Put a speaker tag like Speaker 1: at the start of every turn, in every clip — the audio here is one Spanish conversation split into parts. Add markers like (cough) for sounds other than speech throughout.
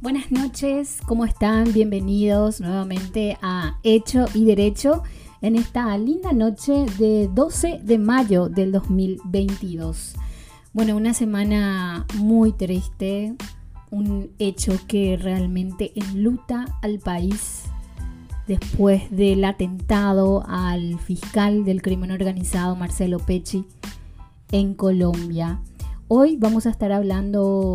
Speaker 1: Buenas noches, ¿cómo están? Bienvenidos nuevamente a Hecho y Derecho en esta linda noche de 12 de mayo del 2022. Bueno, una semana muy triste, un hecho que realmente enluta al país después del atentado al fiscal del crimen organizado Marcelo Pecci en Colombia. Hoy vamos a estar hablando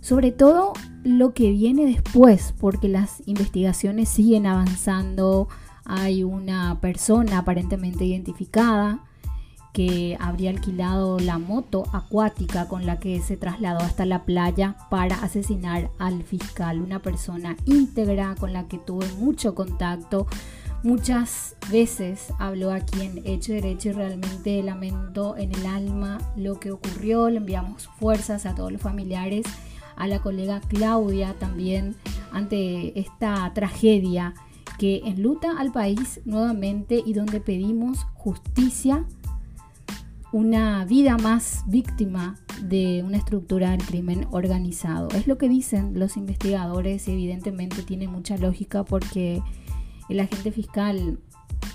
Speaker 1: sobre todo lo que viene después, porque las investigaciones siguen avanzando. Hay una persona aparentemente identificada que habría alquilado la moto acuática con la que se trasladó hasta la playa para asesinar al fiscal, una persona íntegra con la que tuve mucho contacto. Muchas veces habló aquí en Hecho Derecho y realmente lamento en el alma lo que ocurrió. Le enviamos fuerzas a todos los familiares a la colega Claudia también ante esta tragedia que enluta al país nuevamente y donde pedimos justicia, una vida más víctima de una estructura del crimen organizado. Es lo que dicen los investigadores y evidentemente tiene mucha lógica porque el agente fiscal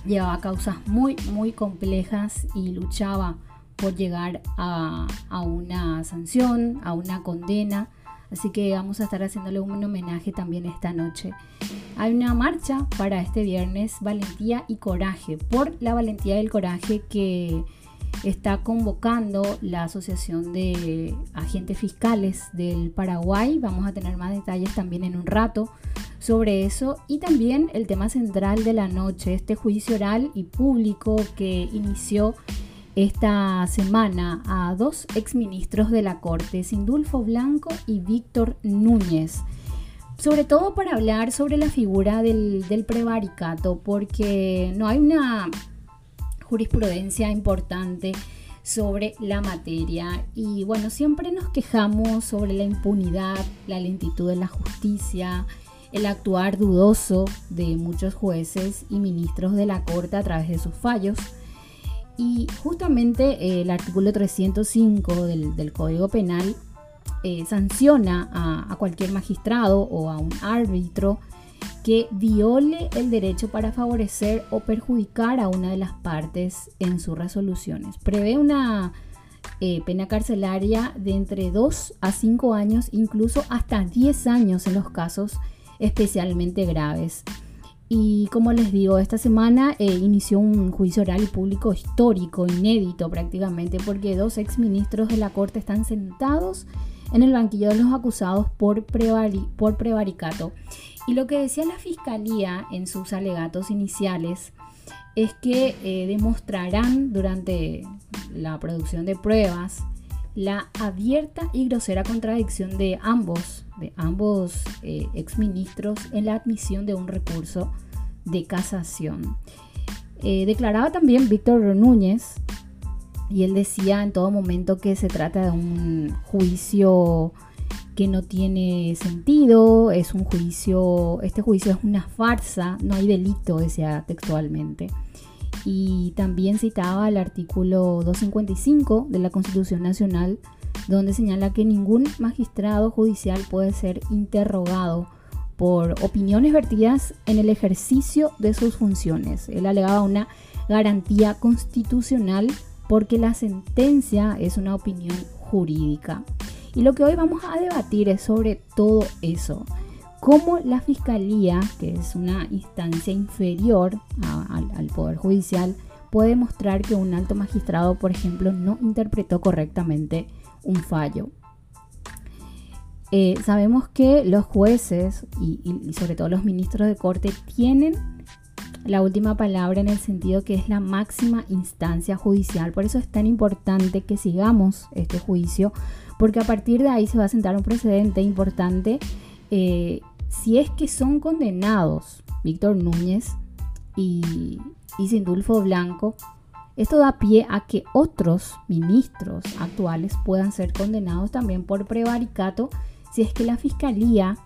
Speaker 1: llevaba causas muy, muy complejas y luchaba por llegar a, a una sanción, a una condena Así que vamos a estar haciéndole un homenaje también esta noche. Hay una marcha para este viernes, Valentía y Coraje, por la valentía y el coraje que está convocando la Asociación de Agentes Fiscales del Paraguay. Vamos a tener más detalles también en un rato sobre eso y también el tema central de la noche, este juicio oral y público que inició esta semana a dos exministros de la Corte, Sindulfo Blanco y Víctor Núñez. Sobre todo para hablar sobre la figura del, del prevaricato, porque no hay una jurisprudencia importante sobre la materia. Y bueno, siempre nos quejamos sobre la impunidad, la lentitud de la justicia, el actuar dudoso de muchos jueces y ministros de la Corte a través de sus fallos. Y justamente eh, el artículo 305 del, Código Penal eh, sanciona a, cualquier magistrado o a un árbitro que viole el derecho para favorecer o perjudicar a una de las partes en sus resoluciones. Prevé una eh, pena carcelaria de entre 2 a 5 años, incluso hasta 10 años en los casos especialmente graves. Y como les digo, esta semana eh, inició un juicio oral público histórico, inédito prácticamente, porque dos exministros de la Corte están sentados en el banquillo de los acusados por, por prevaricato. Y lo que decía la Fiscalía en sus alegatos iniciales es que eh, demostrarán durante la producción de pruebas la abierta y grosera contradicción de ambos, de ambos eh, exministros en la admisión de un recurso de casación. Eh, declaraba también Víctor Núñez, y él decía en todo momento que se trata de un juicio que no tiene sentido, es un juicio, este juicio es una farsa, no hay delito, decía textualmente. Y también citaba el artículo 255 de la Constitución Nacional, donde señala que ningún magistrado judicial puede ser interrogado por opiniones vertidas en el ejercicio de sus funciones. Él alegaba una garantía constitucional porque la sentencia es una opinión jurídica. Y lo que hoy vamos a debatir es sobre todo eso. Cómo la Fiscalía, que es una instancia inferior al Poder Judicial, puede mostrar que un alto magistrado, por ejemplo, no interpretó correctamente un fallo. Eh, sabemos que los jueces y, sobre todo los ministros de corte tienen la última palabra en el sentido que es la máxima instancia judicial. Por eso es tan importante que sigamos este juicio, porque a partir de ahí se va a sentar un precedente importante. Eh, si es que son condenados Víctor Núñez y, y Sindulfo Blanco, esto da pie a que otros ministros actuales puedan ser condenados también por prevaricato si es que la fiscalía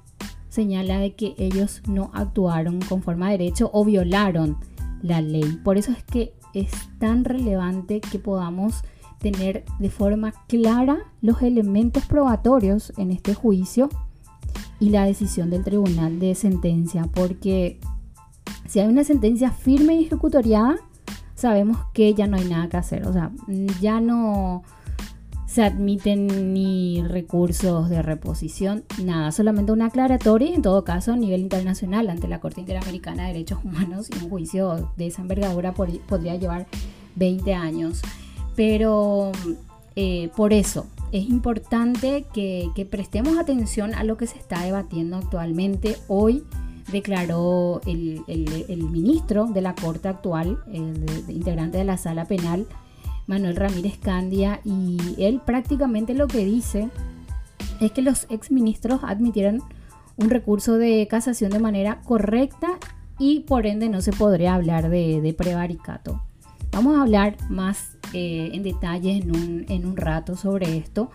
Speaker 1: señala de que ellos no actuaron conforme a derecho o violaron la ley. Por eso es que es tan relevante que podamos tener de forma clara los elementos probatorios en este juicio y la decisión del tribunal de sentencia, porque si hay una sentencia firme y ejecutoriada, sabemos que ya no hay nada que hacer, o sea, ya no se admiten ni recursos de reposición, nada, solamente una aclaratoria, en todo caso a nivel internacional ante la Corte Interamericana de Derechos Humanos y un juicio de esa envergadura podría llevar 20 años. Pero eh, por eso es importante que, prestemos atención a lo que se está debatiendo actualmente. Hoy declaró el, ministro de la Corte actual, el integrante de la sala penal, Manuel Ramírez Candia, y él prácticamente lo que dice es que los exministros admitieron un recurso de casación de manera correcta y por ende no se podría hablar de, prevaricato. Vamos a hablar más eh, en detalle en un, en un rato sobre esto,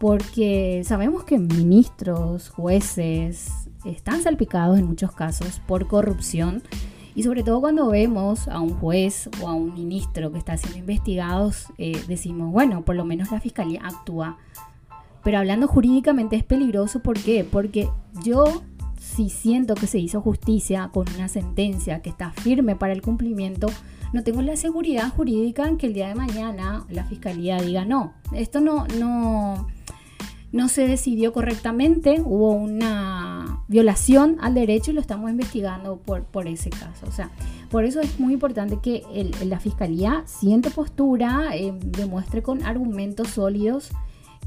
Speaker 1: porque sabemos que ministros, jueces, están salpicados en muchos casos por corrupción y sobre todo cuando vemos a un juez o a un ministro que está siendo investigados, eh, decimos, bueno, por lo menos la fiscalía actúa. Pero hablando jurídicamente es peligroso, ¿por qué? Porque yo si siento que se hizo justicia con una sentencia que está firme para el cumplimiento, no tengo la seguridad jurídica en que el día de mañana la fiscalía diga no, esto no, no, no se decidió correctamente, hubo una violación al derecho y lo estamos investigando por, ese caso. O sea, por eso es muy importante que la fiscalía siente postura, eh, demuestre con argumentos sólidos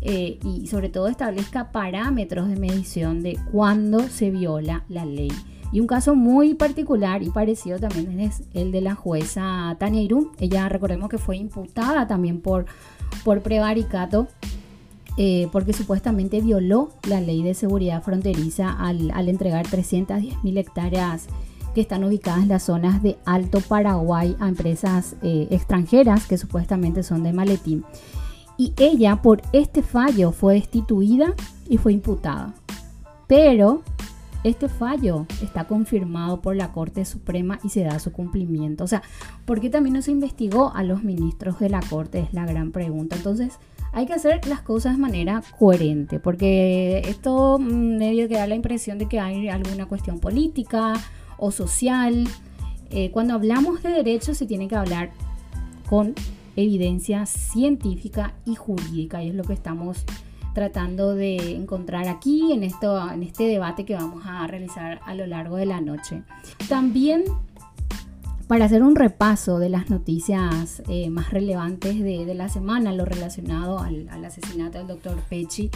Speaker 1: eh, y sobre todo establezca parámetros de medición de cuándo se viola la ley. Y un caso muy particular y parecido también es el de la jueza Tania Irún. Ella recordemos que fue imputada también por prevaricato eh, porque supuestamente violó la ley de seguridad fronteriza al, entregar 310 mil hectáreas que están ubicadas en las zonas de Alto Paraguay a empresas eh, extranjeras que supuestamente son de maletín. Y ella por este fallo fue destituida y fue imputada. Pero este fallo está confirmado por la Corte Suprema y se da su cumplimiento. O sea, ¿por qué también no se investigó a los ministros de la Corte? Es la gran pregunta. Entonces, hay que hacer las cosas de manera coherente, porque esto mm, medio que da la impresión de que hay alguna cuestión política o social. Eh, cuando hablamos de derechos se tiene que hablar con evidencia científica y jurídica, y es lo que estamos tratando de encontrar aquí en, esto, en este debate que vamos a realizar a lo largo de la noche. También para hacer un repaso de las noticias eh, más relevantes de, la semana, lo relacionado al, asesinato del doctor Pecci,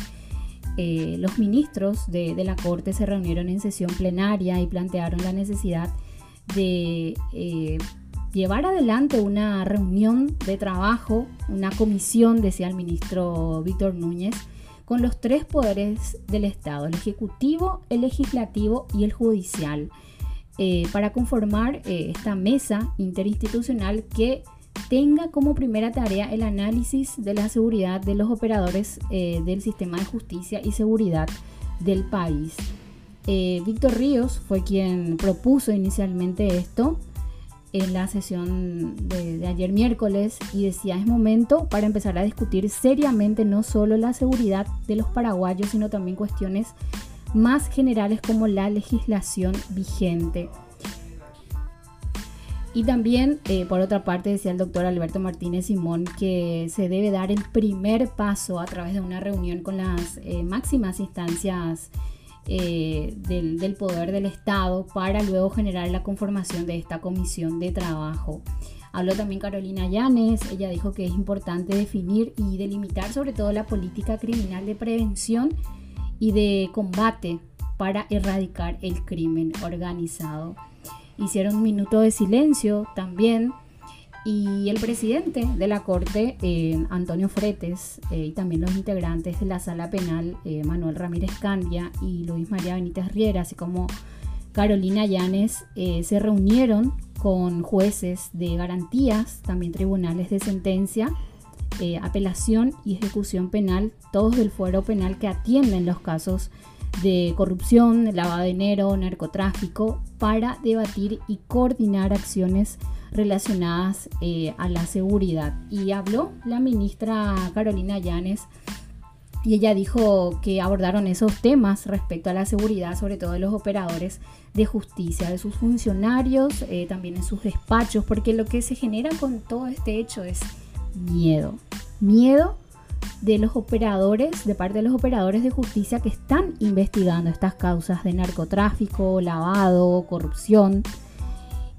Speaker 1: eh, los ministros de, la Corte se reunieron en sesión plenaria y plantearon la necesidad de eh, llevar adelante una reunión de trabajo, una comisión, decía el ministro Víctor Núñez, con los tres poderes del Estado, el Ejecutivo, el Legislativo y el Judicial eh, para conformar eh, esta mesa interinstitucional que tenga como primera tarea el análisis de la seguridad de los operadores eh, del sistema de justicia y seguridad del país. Víctor Ríos fue quien propuso inicialmente esto en la sesión de, de, ayer miércoles y decía es momento para empezar a discutir seriamente no solo la seguridad de los paraguayos, sino también cuestiones más generales como la legislación vigente. Y también, eh, por otra parte, decía el doctor Alberto Martínez Simón que se debe dar el primer paso a través de una reunión con las eh, máximas instancias eh, del, del, poder del Estado para luego generar la conformación de esta comisión de trabajo. Habló también Carolina Llanes, ella dijo que es importante definir y delimitar sobre todo la política criminal de prevención y de combate para erradicar el crimen organizado. Hicieron un minuto de silencio también y el presidente de la Corte, eh, Antonio Fretes, eh, y también los integrantes de la Sala Penal, eh, Manuel Ramírez Candia y Luis María Benítez Riera, así como Carolina Llanes, se reunieron con jueces de garantías, también tribunales de sentencia, eh, apelación y ejecución penal, todos del fuero penal que atienden los casos de corrupción, lavado de dinero, narcotráfico, para debatir y coordinar acciones relacionadas eh, a la seguridad. Y habló la ministra Carolina Llanes y ella dijo que abordaron esos temas respecto a la seguridad, sobre todo de los operadores de justicia, de sus funcionarios, eh, también en sus despachos, porque lo que se genera con todo este hecho es miedo. Miedo de los operadores, de parte de los operadores de justicia que están investigando estas causas de narcotráfico, lavado, corrupción.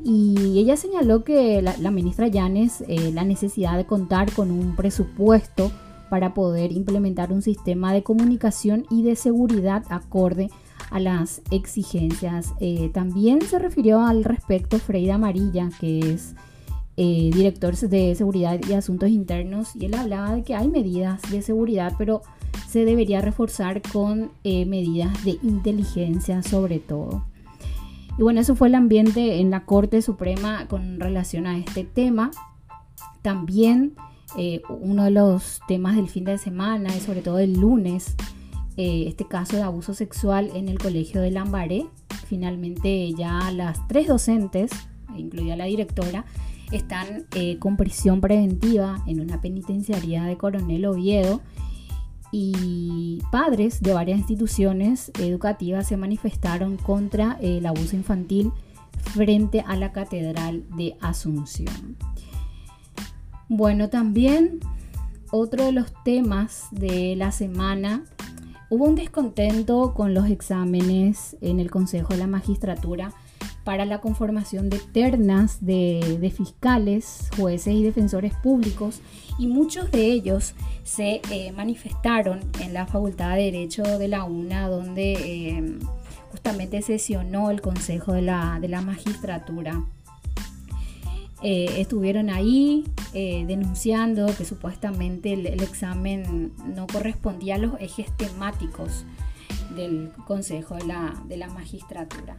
Speaker 1: Y ella señaló que la, ministra Llanes eh, la necesidad de contar con un presupuesto para poder implementar un sistema de comunicación y de seguridad acorde a las exigencias. Eh, también se refirió al respecto Freida Amarilla, que es eh, director de Seguridad y Asuntos Internos, y él hablaba de que hay medidas de seguridad, pero se debería reforzar con eh, medidas de inteligencia sobre todo. Y bueno, eso fue el ambiente en la Corte Suprema con relación a este tema. También eh, uno de los temas del fin de semana y sobre todo el lunes, eh, este caso de abuso sexual en el colegio de Lambaré. Finalmente ya las tres docentes, incluida la directora, están eh, con prisión preventiva en una penitenciaría de Coronel Oviedo y padres de varias instituciones educativas se manifestaron contra el abuso infantil frente a la Catedral de Asunción. Bueno, también otro de los temas de la semana, hubo un descontento con los exámenes en el Consejo de la Magistratura para la conformación de ternas de, fiscales, jueces y defensores públicos y muchos de ellos se eh, manifestaron en la Facultad de Derecho de la UNA donde eh, justamente sesionó el Consejo de la, Magistratura. Eh, estuvieron ahí eh, denunciando que supuestamente el, examen no correspondía a los ejes temáticos del Consejo de la, Magistratura.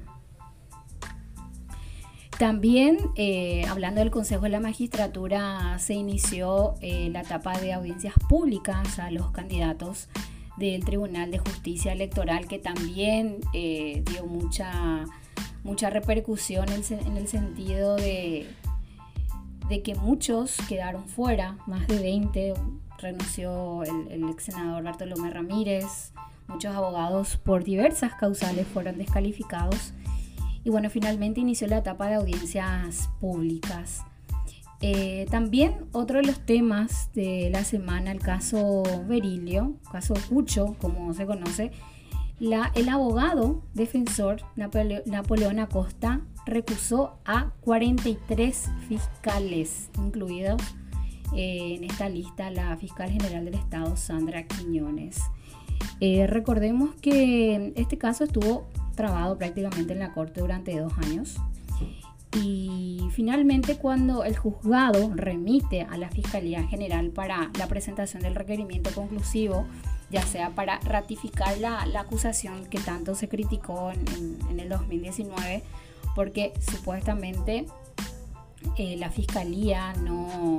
Speaker 1: También, eh, hablando del Consejo de la Magistratura, se inició la etapa de audiencias públicas a los candidatos del Tribunal de Justicia Electoral, que también dio mucha, mucha repercusión en el sentido de de que muchos quedaron fuera, más de 20, renunció el, ex senador Bartolomé Ramírez, muchos abogados por diversas causales fueron descalificados y bueno, finalmente inició la etapa de audiencias públicas. Eh, también otro de los temas de la semana, el caso Berilio, caso Cucho, como se conoce, la, el abogado defensor Napoleón Acosta recusó a 43 fiscales, incluidos eh, en esta lista la fiscal general del Estado, Sandra Quiñones. Eh, recordemos que este caso estuvo trabado prácticamente en la Corte durante dos años. Y finalmente cuando el juzgado remite a la Fiscalía General para la presentación del requerimiento conclusivo, ya sea para ratificar la, acusación que tanto se criticó en, el 2019 porque supuestamente eh, la fiscalía no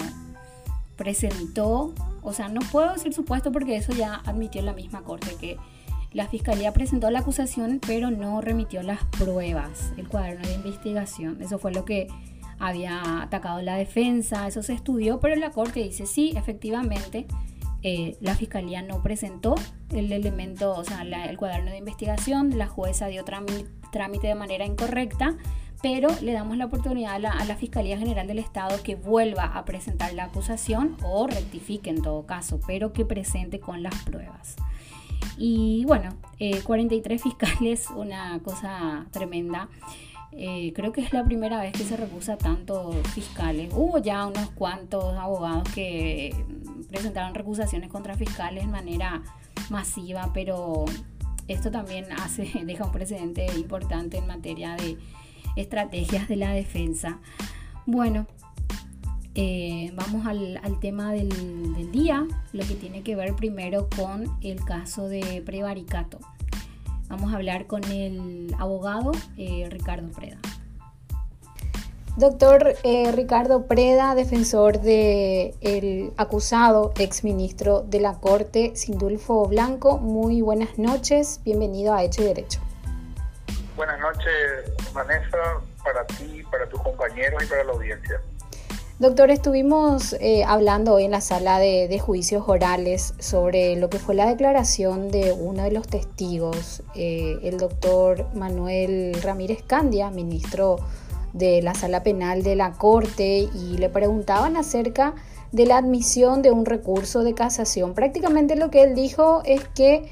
Speaker 1: presentó, o sea, no puedo decir supuesto porque eso ya admitió la misma corte, que la fiscalía presentó la acusación pero no remitió las pruebas, el cuaderno de investigación. Eso fue lo que había atacado la defensa, eso se estudió, pero la corte dice sí, efectivamente. Eh, la fiscalía no presentó el elemento, o sea, el cuaderno de investigación, la jueza dio trámite de manera incorrecta, pero le damos la oportunidad a la, Fiscalía General del Estado que vuelva a presentar la acusación o rectifique en todo caso, pero que presente con las pruebas. Y bueno, 43 eh, fiscales, (laughs) una cosa tremenda. Eh, creo que es la primera vez que se recusa tanto fiscales. Hubo ya unos cuantos abogados que presentaron recusaciones contra fiscales de manera masiva, pero esto también hace, (laughs) deja un precedente importante en materia de estrategias de la defensa. Bueno, eh, vamos al, tema del, día, lo que tiene que ver primero con el caso de prevaricato. Vamos a hablar con el abogado eh, Ricardo Preda.
Speaker 2: Doctor eh, Ricardo Preda, defensor del el acusado exministro de la Corte, Sindulfo Blanco, muy buenas noches, bienvenido a Hecho y Derecho.
Speaker 3: Buenas noches, Vanessa, para ti, para tus compañeros y para la audiencia.
Speaker 1: Doctor, estuvimos eh, hablando hoy en la sala de, juicios orales sobre lo que fue la declaración de uno de los testigos, eh, el doctor Manuel Ramírez Candia, ministro de la sala penal de la Corte, y le preguntaban acerca de la admisión de un recurso de casación. Prácticamente lo que él dijo es que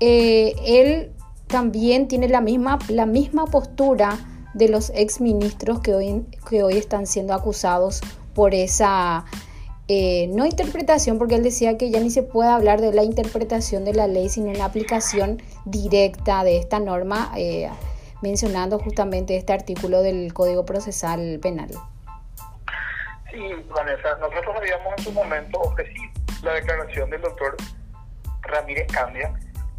Speaker 1: eh, él también tiene la misma, la misma postura de los exministros que hoy, que hoy están siendo acusados por esa eh, no interpretación, porque él decía que ya ni se puede hablar de la interpretación de la ley, sino en la aplicación directa de esta norma, eh, mencionando justamente este artículo del Código Procesal Penal.
Speaker 3: Sí, Vanessa, nosotros habíamos en su momento ofrecido la declaración del doctor Ramírez Candia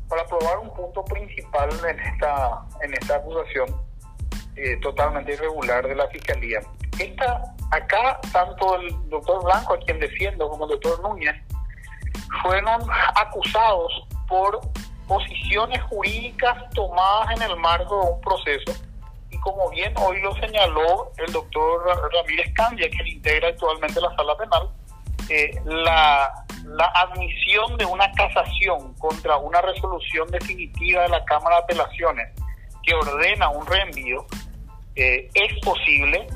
Speaker 3: para probar un punto principal en esta, en esta acusación eh, totalmente irregular de la Fiscalía. Esta acá tanto el doctor Blanco, a quien defiendo, como el doctor Núñez, fueron acusados por posiciones jurídicas tomadas en el marco de un proceso. Y como bien hoy lo señaló el doctor Ramírez Candia, que integra actualmente la sala penal, eh, la, la admisión de una casación contra una resolución definitiva de la Cámara de Apelaciones que ordena un reenvío eh, es posible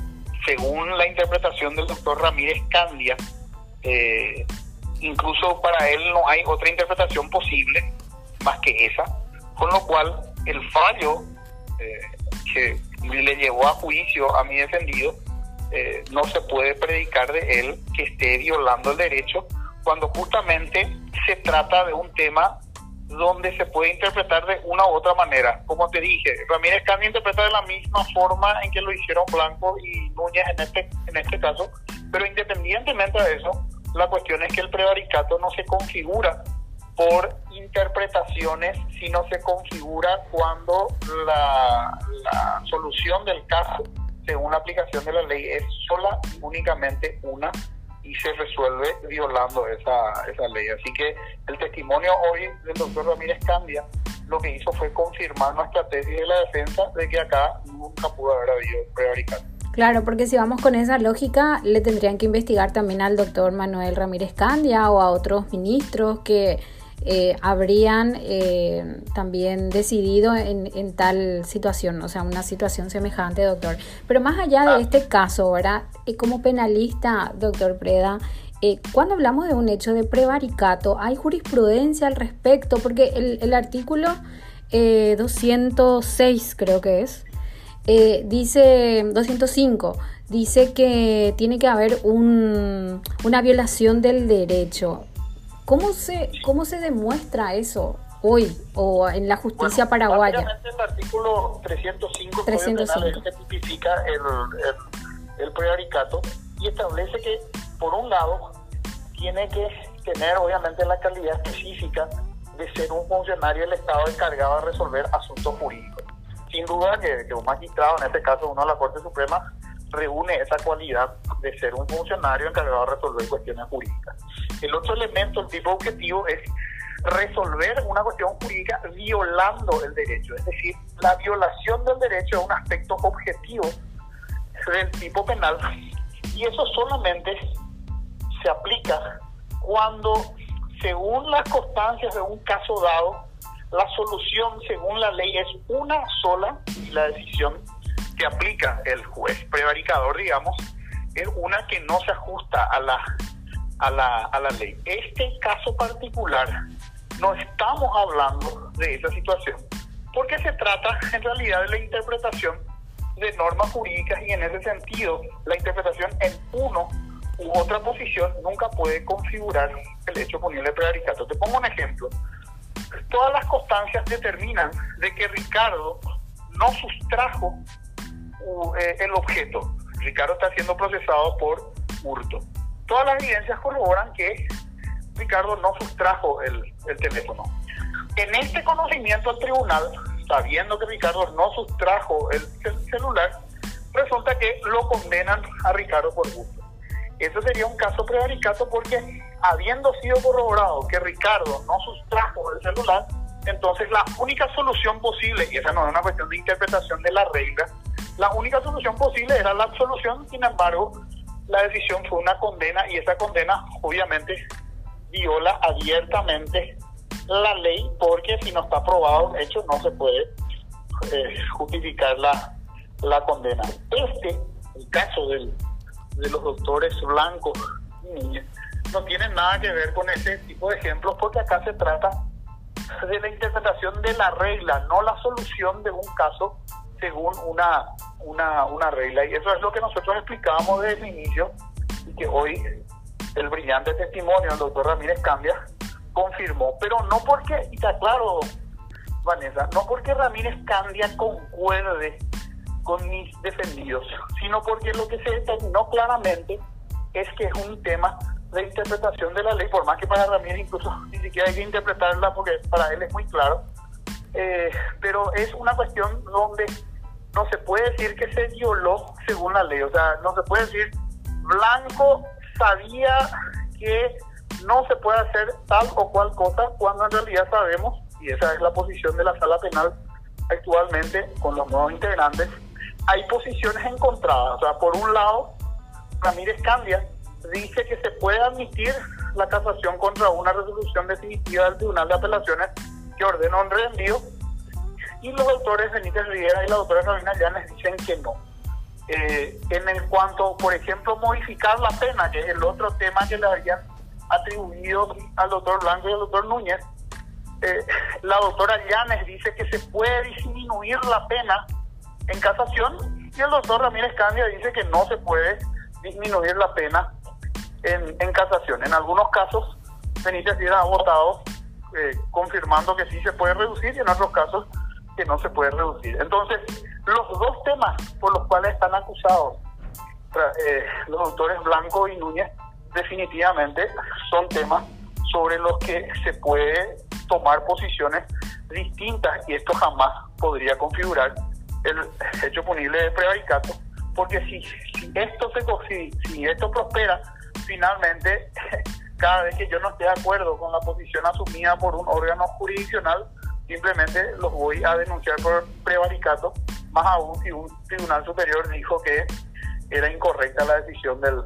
Speaker 3: según la interpretación del doctor Ramírez Candia, eh, incluso para él no hay otra interpretación posible más que esa, con lo cual el fallo eh, que le llevó a juicio a mi defendido no se puede predicar de él que esté violando el derecho cuando justamente se trata de un tema donde se puede interpretar de una u otra manera. Como te dije, Ramírez Candia interpreta de la misma forma en que lo hicieron Blanco y Núñez en este, en este caso, pero independientemente de eso, la cuestión es que el prevaricato no se configura por interpretaciones, sino se configura cuando la, la solución del caso, según la aplicación de la ley, es sola únicamente una y se resuelve violando esa, esa ley. Así que el testimonio hoy del doctor Ramírez Candia lo que hizo fue confirmar nuestra tesis de la defensa de que acá nunca pudo haber habido prevaricato.
Speaker 1: Claro, porque si vamos con esa lógica, le tendrían que investigar también al doctor Manuel Ramírez Candia o a otros ministros que eh, habrían eh, también decidido en, tal situación, o sea, una situación semejante, doctor. Pero más allá de ah. este caso, ¿verdad? Eh, como penalista, doctor Preda, cuando hablamos de un hecho de prevaricato, ¿hay jurisprudencia al respecto? Porque el, artículo 206, creo que es, dice 205 dice que tiene que haber un, una violación del derecho. ¿Cómo se, cómo se demuestra eso hoy o en la justicia paraguaya?
Speaker 3: el artículo 305, 305. que tipifica el, el, prevaricato y establece que, por un lado, tiene que tener obviamente la calidad específica de ser un funcionario del Estado encargado de resolver asuntos jurídicos. Sin duda que, que un magistrado, en este caso uno de la Corte Suprema, reúne esa cualidad de ser un funcionario encargado de resolver cuestiones jurídicas. El otro elemento, el tipo objetivo, es resolver una cuestión jurídica violando el derecho. Es decir, la violación del derecho es un aspecto objetivo del tipo penal y eso solamente se aplica cuando, según las constancias de un caso dado, la solución según la ley es una sola y la decisión que aplica el juez prevaricador, digamos, es una que no se ajusta a la a la, a la ley. Este caso particular, no estamos hablando de esa situación, porque se trata en realidad de la interpretación de normas jurídicas y en ese sentido la interpretación en uno u otra posición nunca puede configurar el hecho punible prevaricato. Te pongo un ejemplo. Todas las constancias determinan de que Ricardo no sustrajo el objeto. Ricardo está siendo procesado por hurto todas las evidencias corroboran que Ricardo no sustrajo el, teléfono. En este conocimiento al tribunal, sabiendo que Ricardo no sustrajo el, celular, resulta que lo condenan a Ricardo por gusto. Eso sería un caso prevaricato porque habiendo sido corroborado que Ricardo no sustrajo el celular, entonces la única solución posible, y esa no es una cuestión de interpretación de la regla, la única solución posible era la absolución, sin embargo, la decisión fue una condena y esa condena obviamente viola abiertamente la ley porque si no está probado un hecho no se puede eh, justificar la, la condena. Este, el caso de los doctores blancos no tiene nada que ver con ese tipo de ejemplos porque acá se trata de la interpretación de la regla, no la solución de un caso según una, una, una regla. Y eso es lo que nosotros explicábamos desde el inicio y que hoy el brillante testimonio del doctor Ramírez Cambia confirmó. Pero no porque, y está claro, Vanessa, no porque Ramírez Cambia concuerde con mis defendidos, sino porque lo que se determinó claramente es que es un tema de interpretación de la ley, por más que para Ramírez incluso ni siquiera hay que interpretarla porque para él es muy claro, eh, pero es una cuestión donde no se puede decir que se violó según la ley, o sea, no se puede decir Blanco sabía que no se puede hacer tal o cual cosa cuando en realidad sabemos, y esa es la posición de la sala penal actualmente con los nuevos integrantes, hay posiciones encontradas, o sea, por un lado, Ramírez Candia dice que se puede admitir la casación contra una resolución definitiva del Tribunal de Apelaciones que ordena un reenvío y los autores Benítez Rivera y la doctora Carolina Llanes dicen que no. Eh, en el cuanto, por ejemplo, modificar la pena, que es el otro tema que le habían atribuido al doctor Blanco y al doctor Núñez, eh, la doctora Llanes dice que se puede disminuir la pena en casación y el doctor Ramírez Candia dice que no se puede disminuir la pena en, casación. En algunos casos, Benítez Rivera ha votado eh, confirmando que sí se puede reducir y en otros casos que no se puede reducir. Entonces, los dos temas por los cuales están acusados eh, los doctores Blanco y Núñez definitivamente son temas sobre los que se puede tomar posiciones distintas y esto jamás podría configurar el hecho punible de prevaricato porque si, esto se si, si esto prospera finalmente (laughs) cada vez que yo no esté de acuerdo con la posición asumida por un órgano jurisdiccional simplemente los voy a denunciar por prevaricato, más aún si un tribunal superior dijo que era incorrecta la decisión del,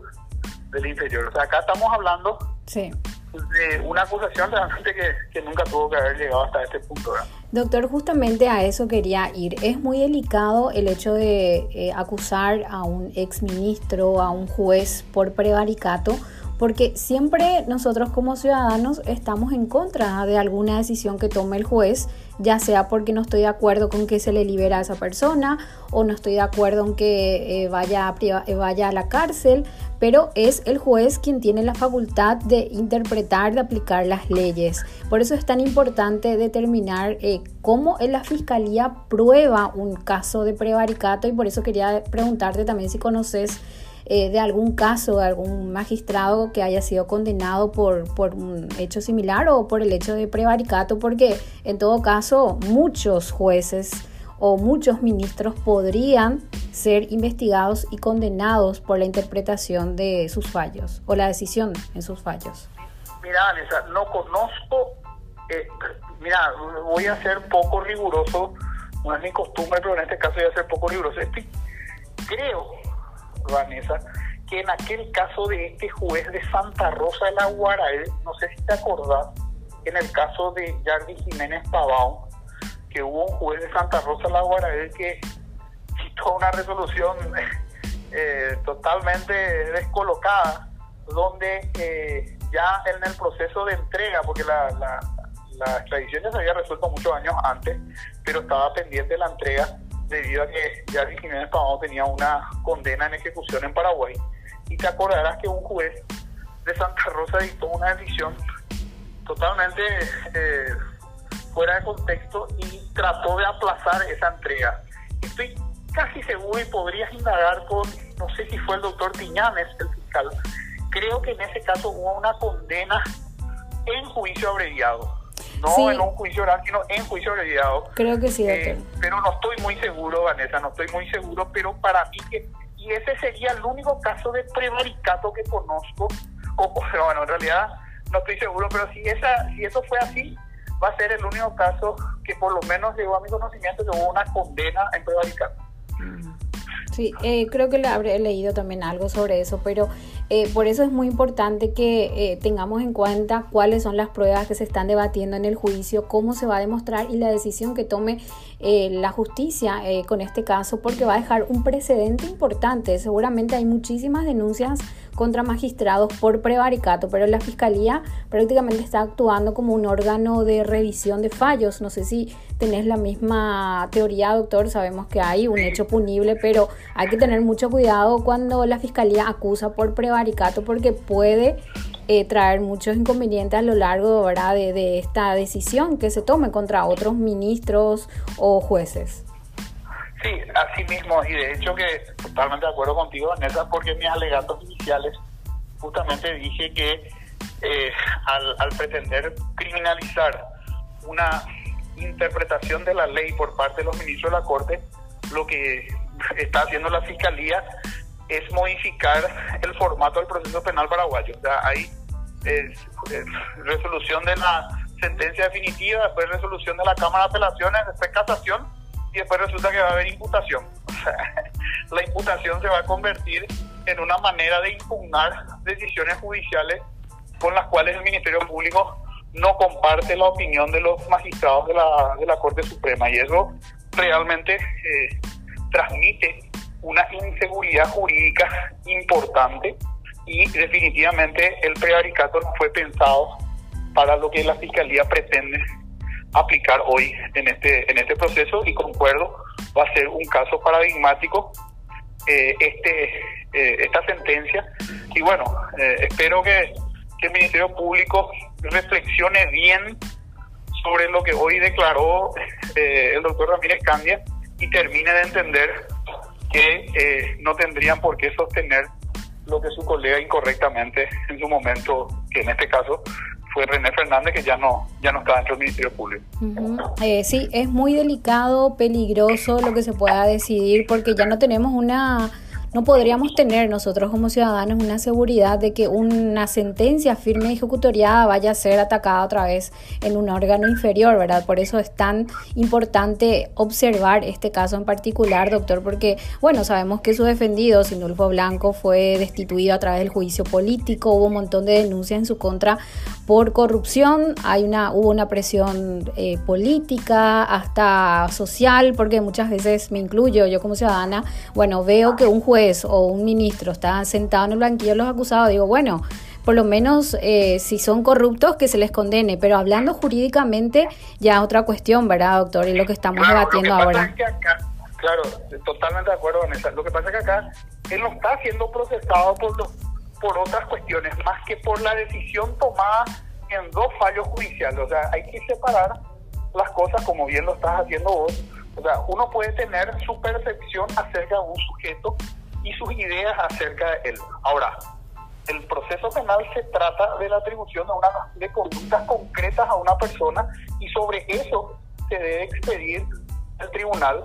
Speaker 3: del inferior. O sea, acá estamos hablando de una acusación realmente que, que, nunca tuvo que haber llegado hasta este punto.
Speaker 1: Doctor, justamente a eso quería ir. Es muy delicado el hecho de eh, acusar a un exministro, a un juez por prevaricato porque siempre nosotros como ciudadanos estamos en contra de alguna decisión que tome el juez, ya sea porque no estoy de acuerdo con que se le libera a esa persona o no estoy de acuerdo en que eh, vaya, a eh, vaya a la cárcel, pero es el juez quien tiene la facultad de interpretar, de aplicar las leyes. Por eso es tan importante determinar eh, cómo la fiscalía prueba un caso de prevaricato y por eso quería preguntarte también si conoces eh, de algún caso, de algún magistrado que haya sido condenado por, por un hecho similar o por el hecho de prevaricato, porque en todo caso muchos jueces o muchos ministros podrían ser investigados y condenados por la interpretación de sus fallos o la decisión en sus fallos.
Speaker 3: Mira, Vanessa, no conozco, eh, mira, voy a ser poco riguroso, no es mi costumbre, pero en este caso voy a ser poco riguroso. creo Vanessa, que en aquel caso de este juez de Santa Rosa de la Guarael, no sé si te acordás, en el caso de Yardi Jiménez Pavón, que hubo un juez de Santa Rosa de la Guarael que quitó una resolución (laughs) eh, totalmente descolocada, donde eh, ya en el proceso de entrega, porque la, la, la extradición ya se había resuelto muchos años antes, pero estaba pendiente la entrega, debido a que ya Jiménez Pavón tenía una condena en ejecución en Paraguay. Y te acordarás que un juez de Santa Rosa dictó una decisión totalmente eh, fuera de contexto y trató de aplazar esa entrega. Estoy casi seguro y podrías indagar con, no sé si fue el doctor Tiñanes, el fiscal, creo que en ese caso hubo una condena en juicio abreviado no en un juicio oral, sino en juicio abreviado.
Speaker 1: Creo que sí,
Speaker 3: eh, pero no estoy muy seguro, Vanessa, no estoy muy seguro, pero para mí que, y ese sería el único caso de prevaricato que conozco, o, bueno, en realidad no estoy seguro, pero si, esa, si eso fue así, va a ser el único caso que por lo menos llegó a mi conocimiento que hubo una condena en prevaricato.
Speaker 1: Sí, eh, creo que le habré leído también algo sobre eso, pero eh, por eso es muy importante que eh, tengamos en cuenta cuáles son las pruebas que se están debatiendo en el juicio, cómo se va a demostrar y la decisión que tome la justicia con este caso, porque va a dejar un precedente importante. Seguramente hay muchísimas denuncias contra magistrados por prevaricato, pero la Fiscalía prácticamente está actuando como un órgano de revisión de fallos. No sé si tenés la misma teoría, doctor. Sabemos que hay un hecho punible, pero hay que tener mucho cuidado cuando la Fiscalía acusa por prevaricato porque puede eh, traer muchos inconvenientes a lo largo De, de esta decisión que se tome contra otros ministros o jueces.
Speaker 3: Sí, así mismo, y de hecho que totalmente de acuerdo contigo, Vanessa, porque en mis alegatos iniciales justamente dije que eh, al, pretender criminalizar una interpretación de la ley por parte de los ministros de la Corte, lo que está haciendo la Fiscalía es modificar el formato del proceso penal paraguayo. O sea, hay resolución de la sentencia definitiva, después resolución de la Cámara de Apelaciones, después casación y después resulta que va a haber imputación. (laughs) La imputación se va a convertir en una manera de impugnar decisiones judiciales con las cuales el Ministerio Público no comparte la opinión de los magistrados de la, de la Corte Suprema y eso realmente eh, transmite una inseguridad jurídica importante y definitivamente el prevaricato no fue pensado para lo que la Fiscalía pretende aplicar hoy en este, en este proceso y concuerdo, va a ser un caso paradigmático eh, este, eh, esta sentencia. Y bueno, eh, espero que, el Ministerio Público reflexione bien sobre lo que hoy declaró el doctor Ramírez Candia y termine de entender que no tendrían por qué sostener lo que su colega incorrectamente en su momento, que en este caso fue René Fernández, que ya no, ya no está dentro del Ministerio Público.
Speaker 1: Eh, sí, es muy delicado, peligroso lo que se pueda decidir, porque ya no tenemos una no podríamos tener nosotros como ciudadanos una seguridad de que una sentencia firme y ejecutoriada vaya a ser atacada otra vez en un órgano inferior, ¿verdad? Por eso es tan importante observar este caso en particular, doctor, porque, bueno, sabemos que su defendido, Sindulfo Blanco, fue destituido a través del juicio político, hubo un montón de denuncias en su contra por corrupción, hay una, hubo una presión eh, política, hasta social, porque muchas veces me incluyo yo como ciudadana, bueno, veo que un juez o un ministro está sentado en el banquillo de los acusados, digo, bueno, por lo menos eh, si son corruptos que se les condene, pero hablando jurídicamente ya es otra cuestión, ¿verdad, doctor? Y lo que estamos debatiendo ahora.
Speaker 3: claro, totalmente de acuerdo, Vanessa. Lo que pasa es que acá él no está siendo procesado por, los, por otras cuestiones, más que por la decisión tomada en dos fallos judiciales. O sea, hay que separar las cosas como bien lo estás haciendo vos. O sea, uno puede tener su percepción acerca de un sujeto y sus ideas acerca de él. Ahora, el proceso penal se trata de la atribución de, una, de conductas concretas a una persona y sobre eso se debe expedir el tribunal,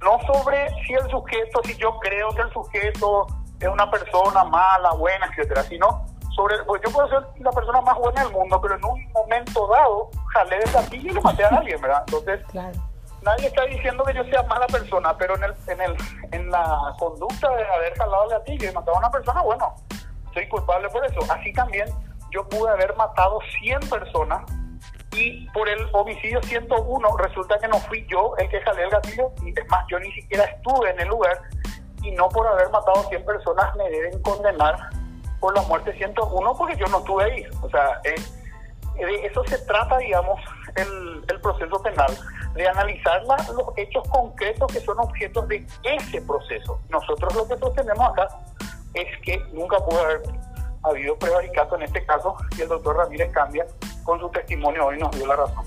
Speaker 3: no sobre si el sujeto, si yo creo que el sujeto es una persona mala, buena, etcétera, sino sobre, pues yo puedo ser la persona más buena del mundo, pero en un momento dado jalé de gatillo y le maté a alguien, ¿verdad? Entonces, claro nadie está diciendo que yo sea mala persona, pero en el, en el, en la conducta de haber jalado el gatillo y matado a una persona, bueno, soy culpable por eso. Así también yo pude haber matado 100 personas y por el homicidio 101 resulta que no fui yo el que jalé el gatillo y es más, yo ni siquiera estuve en el lugar y no por haber matado 100 personas me deben condenar por la muerte 101 porque yo no estuve ahí. O sea, eh, de eso se trata, digamos, el, el proceso penal de analizar los hechos concretos que son objetos de ese proceso. Nosotros lo que sostenemos acá es que nunca pudo haber habido prevaricato en este caso y el doctor Ramírez Cambia con su testimonio hoy nos dio la razón.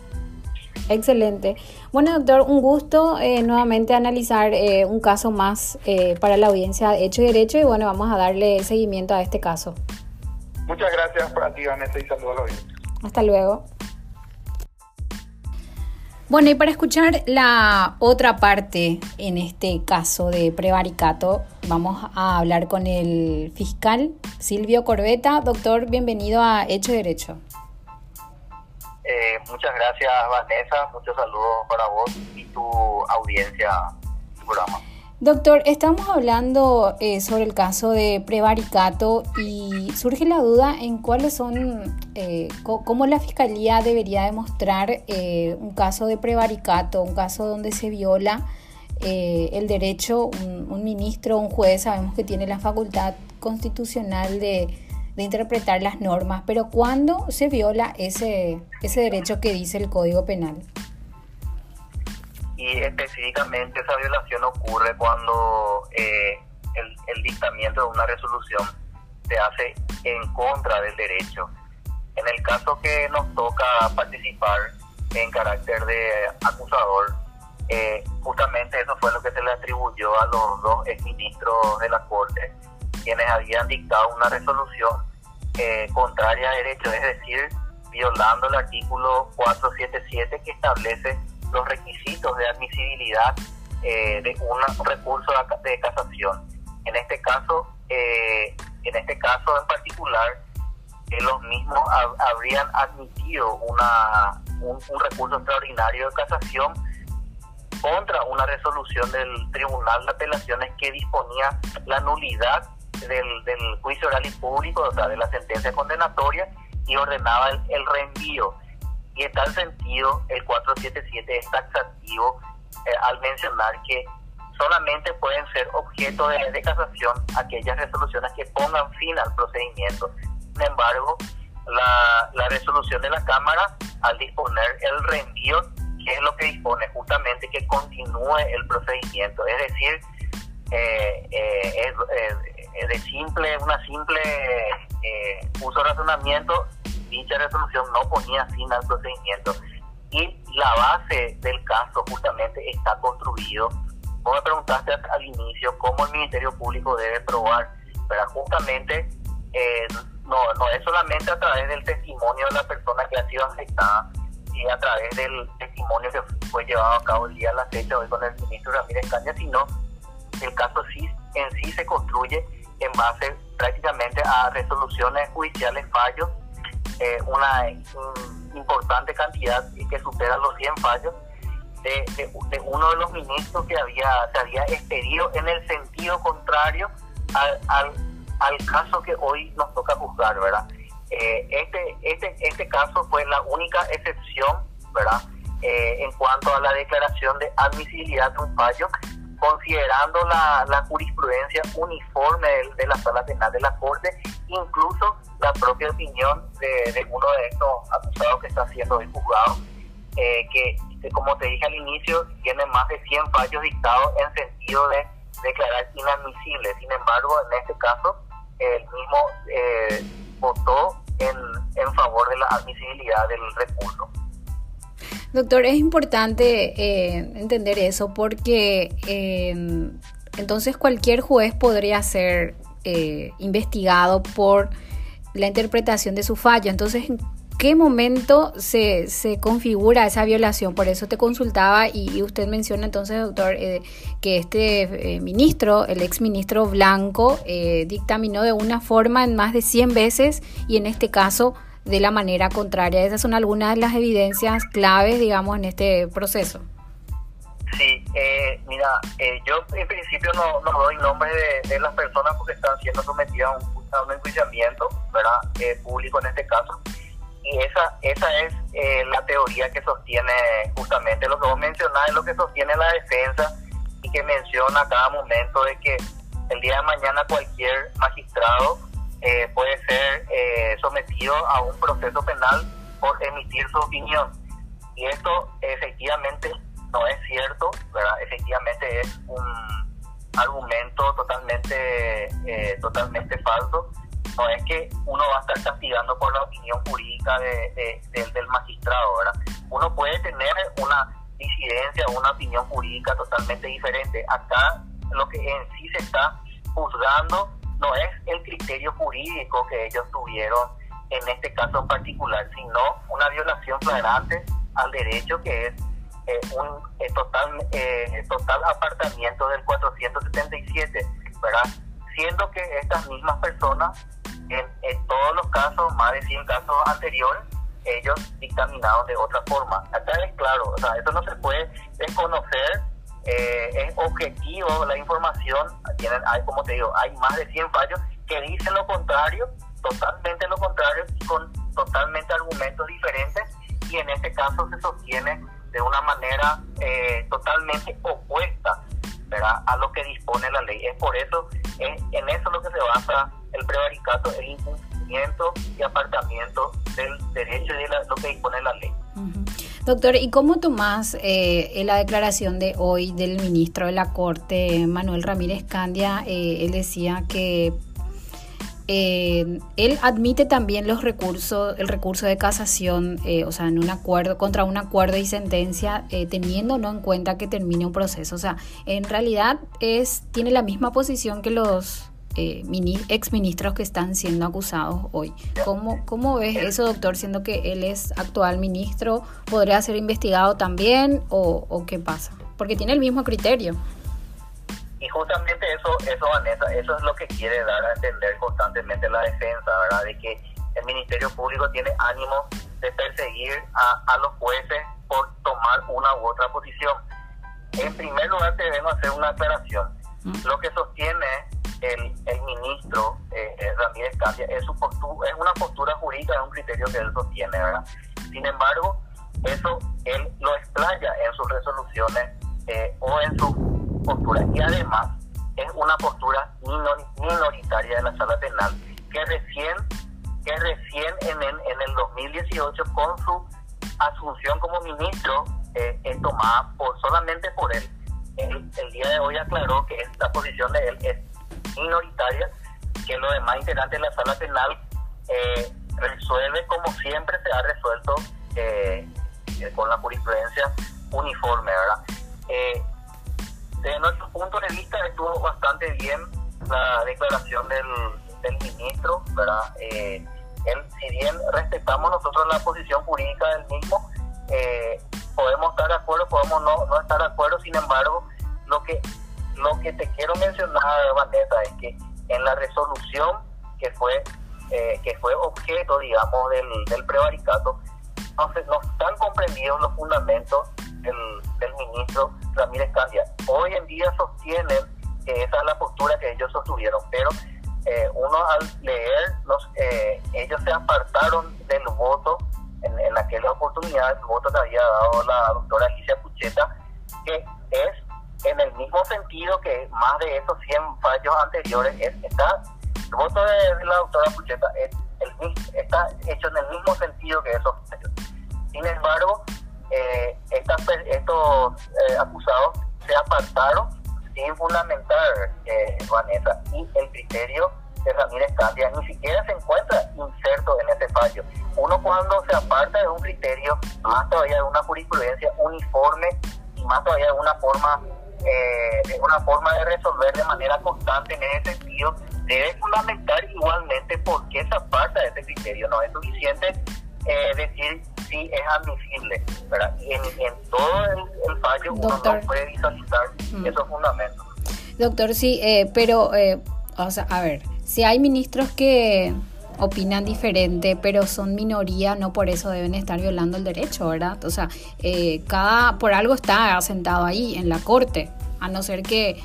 Speaker 1: Excelente. Bueno, doctor, un gusto eh, nuevamente analizar eh, un caso más eh, para la audiencia de Hecho y Derecho y bueno, vamos a darle seguimiento a este caso.
Speaker 3: Muchas gracias para ti, Vanessa, y saludos a la audiencia.
Speaker 1: Hasta luego. Bueno, y para escuchar la otra parte en este caso de prevaricato, vamos a hablar con el fiscal Silvio Corbeta. Doctor, bienvenido a Hecho Derecho.
Speaker 4: Eh, muchas gracias, Vanessa. Muchos saludos para vos y tu audiencia programa.
Speaker 1: Doctor, estamos hablando eh, sobre el caso de prevaricato y surge la duda en cuáles son, eh, cómo la Fiscalía debería demostrar eh, un caso de prevaricato, un caso donde se viola el derecho, un, ministro, un juez, sabemos que tiene la facultad constitucional de, de interpretar las normas, pero ¿cuándo se viola ese, ese derecho que dice el Código Penal?
Speaker 4: Y específicamente esa violación ocurre cuando eh, el, dictamiento de una resolución se hace en contra del derecho. En el caso que nos toca participar en carácter de acusador, eh, justamente eso fue lo que se le atribuyó a los dos exministros de la Corte, quienes habían dictado una resolución eh, contraria a derecho, es decir, violando el artículo 477 que establece los requisitos de admisibilidad eh, de un recurso de casación. En este caso, eh, en este caso en particular, eh, los mismos habrían admitido una, un, recurso extraordinario de casación contra una resolución del Tribunal de Apelaciones que disponía la nulidad del, juicio oral y público, o sea, de la sentencia condenatoria, y ordenaba el reenvío y en tal sentido, el 477 es taxativo eh, al mencionar que solamente pueden ser objeto de, casación aquellas resoluciones que pongan fin al procedimiento. Sin embargo, la, la resolución de la Cámara, al disponer el reenvío, que es lo que dispone justamente que continúe el procedimiento, es decir, eh, eh, es, de simple, una simple uso de razonamiento dicha resolución no ponía fin al procedimiento y la base del caso justamente está construido. Vos me preguntaste al inicio cómo el Ministerio Público debe probar, pero justamente eh, no, no es solamente a través del testimonio de la persona que ha sido afectada, y a través del testimonio que fue llevado a cabo el día de la fecha hoy con el ministro Ramírez Caña, sino el caso sí, en sí se construye en base prácticamente a resoluciones judiciales, fallos eh, una importante cantidad que supera los 100 fallos de, uno de los ministros que había se había expedido en el sentido contrario al, al, al caso que hoy nos toca juzgar, ¿verdad? Eh, este, este, este caso fue la única excepción, ¿verdad? Eh, en cuanto a la declaración de admisibilidad de un fallo, considerando la, la jurisprudencia uniforme de, de, la sala penal de la Corte, incluso la propia opinión de, uno de estos acusados que está siendo juzgado, eh, que, como te dije al inicio, tiene más de 100 fallos dictados en sentido de declarar inadmisible. Sin embargo, en este caso, el mismo eh, votó en, en favor de la admisibilidad del recurso.
Speaker 1: Doctor, es importante eh, entender eso porque entonces cualquier juez podría ser investigado por la interpretación de su fallo. Entonces, ¿en qué momento se, se configura esa violación? Por eso te consultaba y, usted menciona entonces, doctor, eh, que este eh, ministro, el ex ministro Blanco, eh, dictaminó de una forma en más de 100 veces y en este caso de la manera contraria. Esas son algunas de las evidencias claves, digamos, en este proceso.
Speaker 4: Sí, mira, yo en principio no, no doy nombres de, de, las personas porque están siendo sometidas a un a un enjuiciamiento ¿verdad? Eh, público en este caso. Y esa, esa es eh, la teoría que sostiene justamente lo que vos mencionás, es lo que sostiene la defensa y que menciona a cada momento de que el día de mañana cualquier magistrado eh, puede ser sometido a un proceso penal por emitir su opinión. Y esto efectivamente no es cierto, ¿verdad? efectivamente es un argumento totalmente, eh, totalmente falso. No es que uno va a estar castigando por la opinión jurídica de, del magistrado, ¿verdad? Uno puede tener una disidencia, una opinión jurídica totalmente diferente. Acá lo que en sí se está juzgando no es el criterio jurídico que ellos tuvieron en este caso particular, sino una violación flagrante al derecho que es eh, un eh, total, eh, total apartamiento del 477, ¿verdad? Siendo que estas mismas personas, en, todos los casos, más de 100 casos anteriores, ellos dictaminaron de otra forma. Acá es claro, o sea, eso no se puede desconocer eh, es objetivo la información, tienen, hay, como te digo, hay más de 100 fallos que dicen lo contrario, totalmente lo contrario, con totalmente argumentos diferentes, y en este caso se sostiene de una manera eh, totalmente opuesta a lo que dispone la ley. Es por eso, es, en eso lo que se basa el prevaricato, el incumplimiento y apartamiento del derecho y de lo que dispone la ley.
Speaker 1: Doctor, ¿y cómo tomás eh, la declaración de hoy del ministro de la Corte, Manuel Ramírez Candia? Eh, él decía que eh, él admite también los recursos, el recurso de casación, o sea, en un acuerdo, contra un acuerdo y sentencia, teniendo no en cuenta que termine un proceso. O sea, en realidad es, tiene la misma posición que los eh, ex ministros que están siendo acusados hoy. ¿Cómo, ¿Cómo ves eso, doctor, siendo que él es actual ministro? ¿Podría ser investigado también o, qué pasa? Porque tiene el mismo criterio.
Speaker 4: Y justamente eso, eso, Vanessa, eso es lo que quiere dar a entender constantemente la defensa, ¿verdad? De que el Ministerio Público tiene ánimo de perseguir a, a los jueces por tomar una u otra posición. En primer lugar, debemos hacer una aclaración. Mm. Lo que sostiene el, el ministro eh, eh, Ramírez Candia es, su es una postura jurídica, es un criterio que él sostiene, ¿verdad? Sin embargo, eso él lo explaya en sus resoluciones eh, o en su postura. Y además, es una postura minoritaria de la sala penal que recién, que recién en, en, en el 2018 con su asunción como ministro es tomada por solamente por él. El, el, día de hoy aclaró que esta posición de él es minoritaria, que los demás integrantes de la sala penal eh, resuelve como siempre se ha resuelto eh, eh, con la jurisprudencia uniforme, ¿verdad? Eh, de nuestro punto de vista estuvo bastante bien la declaración del, ministro, ¿verdad? él, si bien respetamos nosotros la posición jurídica del mismo, podemos estar de acuerdo, podemos no, no estar de acuerdo, sin embargo, lo que lo que te quiero mencionar, Vanessa, es que en la resolución que fue eh, que fue objeto, digamos, del, del prevaricato, no, no están comprendidos los fundamentos del, del ministro Ramírez Candia. Hoy en día sostienen que esa es la postura que ellos sostuvieron, pero eh, uno al 100 fallos anteriores, está, el voto de,
Speaker 1: Doctor, sí, eh, pero, eh, o sea, a ver, si hay ministros que opinan diferente, pero son minoría, no por eso deben estar violando el derecho, ¿verdad? O sea, eh, cada, por algo está asentado ahí en la corte, a no ser que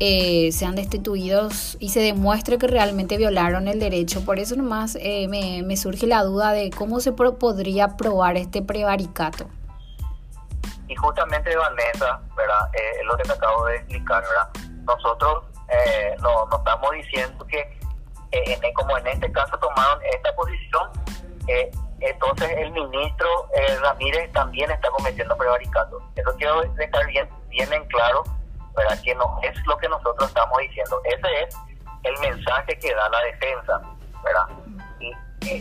Speaker 1: eh, sean destituidos y se demuestre que realmente violaron el derecho. Por eso nomás eh, me, me, surge la duda de cómo se podría probar este prevaricato.
Speaker 4: Y justamente, Vanessa, ¿verdad? es lo que te acabo de explicar, ¿verdad? Nosotros no, no estamos diciendo que en, como en este caso tomaron esta posición, eh, entonces el ministro eh, Ramírez también está cometiendo prevaricato. Eso quiero dejar bien, bien en claro, ¿verdad? que no es lo que nosotros estamos diciendo. Ese es el mensaje que da la defensa, ¿verdad? Y,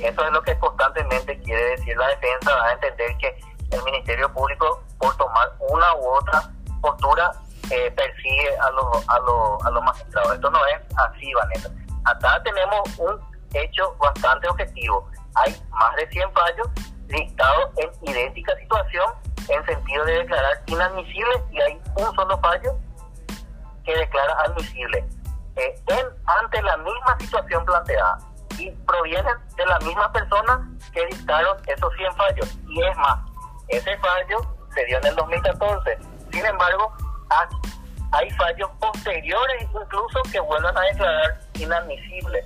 Speaker 4: eso es lo que constantemente quiere decir la defensa, da a entender que el Ministerio Público, por tomar una u otra postura, eh, persigue a los, a, los, a los magistrados. Esto no es así, Vanessa acá tenemos un hecho bastante objetivo. Hay más de 100 fallos dictados en idéntica situación en sentido de declarar inadmisible y hay un solo fallo que declara admisible eh, en, ante la misma situación planteada y provienen de la misma persona que dictaron esos 100 fallos. Y es más, ese fallo se dio en el 2014. Sin embargo, hay fallos posteriores incluso que vuelvan a declarar inadmisibles.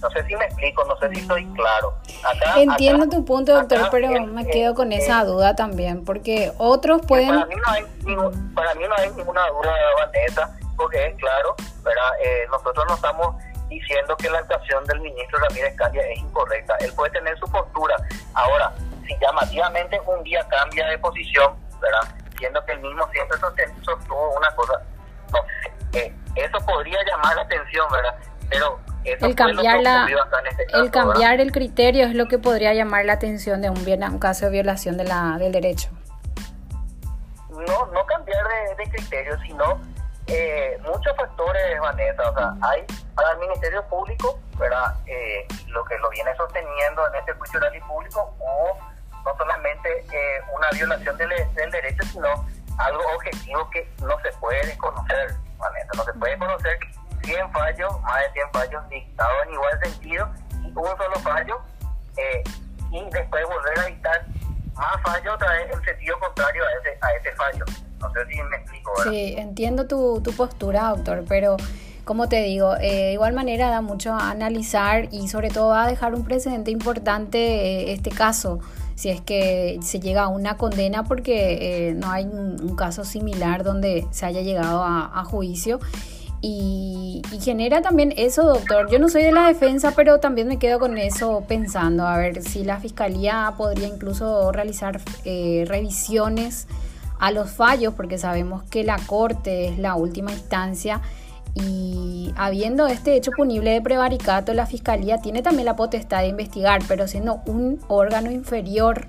Speaker 4: No sé si me explico, no sé si estoy mm. claro.
Speaker 1: Entiendo tu punto, doctor, pero me quedo con esa duda también, porque otros pueden...
Speaker 4: Para mí no hay, para mí no hay ninguna duda, Vanessa, porque es claro, ¿verdad? Eh, nosotros no estamos diciendo que la actuación del ministro Ramírez Candia es incorrecta. Él puede tener su postura. Ahora, si llamativamente un día cambia de posición, ¿verdad? Siendo que el mismo siempre sostuvo una cosa, no eh, eso podría llamar la atención, ¿verdad? Pero
Speaker 1: el cambiar la, este el cambiar el criterio es lo que podría llamar la atención de un, un caso de violación de la, del derecho.
Speaker 4: No, no cambiar de, de criterio, sino eh, muchos factores, Vanessa. O sea, hay para el Ministerio Público, ¿verdad? Eh, lo que lo viene sosteniendo en este juicio oral y público, o no solamente eh, una violación del, del derecho, sino algo objetivo que no se puede conocer, Vanessa. No se puede conocer 100 fallos, más de 100 fallos dictados en igual sentido, y un solo fallo, eh, y después volver a dictar más fallos otra vez en sentido contrario a ese, a ese fallo. No sé si me explico.
Speaker 1: Sí, entiendo tu, tu postura, doctor, pero como te digo, eh, de igual manera da mucho a analizar y sobre todo va a dejar un precedente importante eh, este caso, si es que se llega a una condena, porque no hay un, caso similar donde se haya llegado a, a juicio. Y, genera también eso, doctor. Yo no soy de la defensa, pero también me quedo con eso pensando, a ver si la fiscalía podría incluso realizar eh, revisiones a los fallos, porque sabemos que la corte es la última instancia. Y habiendo este hecho punible de prevaricato, la fiscalía tiene también la potestad de investigar, pero siendo un órgano inferior,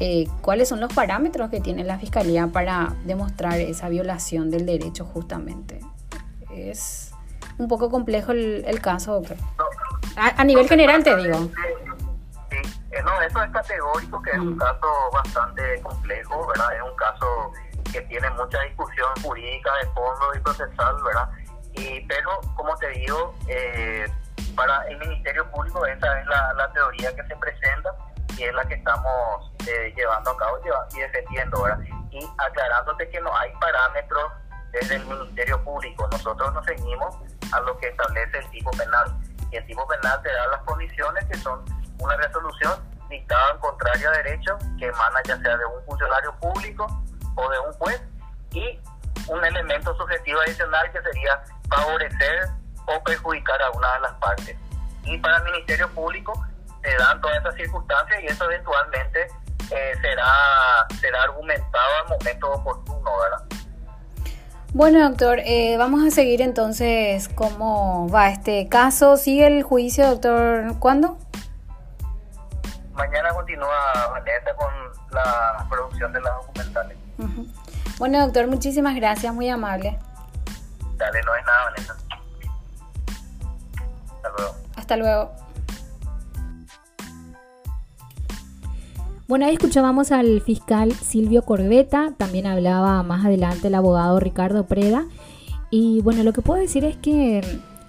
Speaker 1: eh, ¿cuáles son los parámetros que tiene la fiscalía para demostrar esa violación del derecho justamente? es un poco complejo el, caso, doctor. a, nivel general te digo.
Speaker 4: Sí, eh, no, eso es categórico, que es un mm. caso bastante complejo, ¿verdad? Es un caso que tiene mucha discusión jurídica de fondo y procesal, ¿verdad? Y, pero, como te digo, eh, para el Ministerio Público esa es la, teoría que se presenta y es la que estamos eh, llevando a cabo y defendiendo, ¿verdad? Y aclarándote que no hay parámetros desde el Ministerio Público. Nosotros nos seguimos a lo que establece el tipo penal. Y el tipo penal te da las condiciones que son una resolución dictada en contrario a derecho que emana ya sea de un funcionario público o de un juez y un elemento subjetivo adicional que sería favorecer o perjudicar a una de las partes. Y para el Ministerio Público se dan todas esas circunstancias y eso eventualmente eh, será, será argumentado al momento oportuno, ¿verdad?
Speaker 1: Bueno, doctor, eh, vamos a seguir entonces cómo va este caso. ¿Sigue el juicio, doctor? ¿Cuándo?
Speaker 4: Mañana continúa Vanessa con la producción de las documentales.
Speaker 1: Bueno, doctor, muchísimas gracias, muy amable.
Speaker 4: Dale, no es nada, Vanessa. Hasta luego.
Speaker 1: Hasta luego.
Speaker 5: Bueno, ahí escuchábamos al fiscal Silvio Corbeta, también hablaba más adelante el abogado Ricardo Preda. Y bueno, lo que puedo decir es que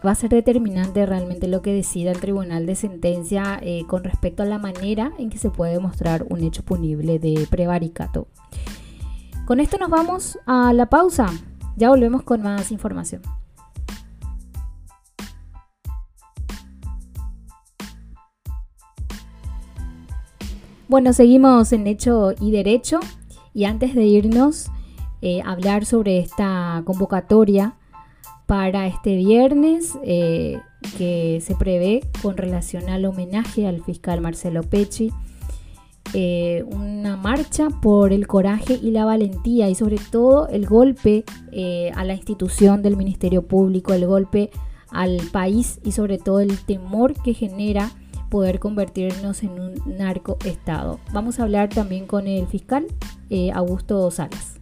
Speaker 5: va a ser determinante realmente lo que decida el tribunal de sentencia eh, con respecto a la manera en que se puede demostrar un hecho punible de prevaricato. Con esto nos vamos a la pausa. Ya volvemos con más información. Bueno, seguimos en Hecho y Derecho y antes de irnos, eh, hablar sobre esta convocatoria para este viernes eh, que se prevé con relación al homenaje al fiscal Marcelo Pecci. Eh, una marcha por el coraje y la valentía y sobre todo el golpe a la institución del Ministerio Público, el golpe al país y sobre todo el temor que genera poder convertirnos en un narcoestado. Vamos a hablar también con el fiscal eh, Augusto Salas.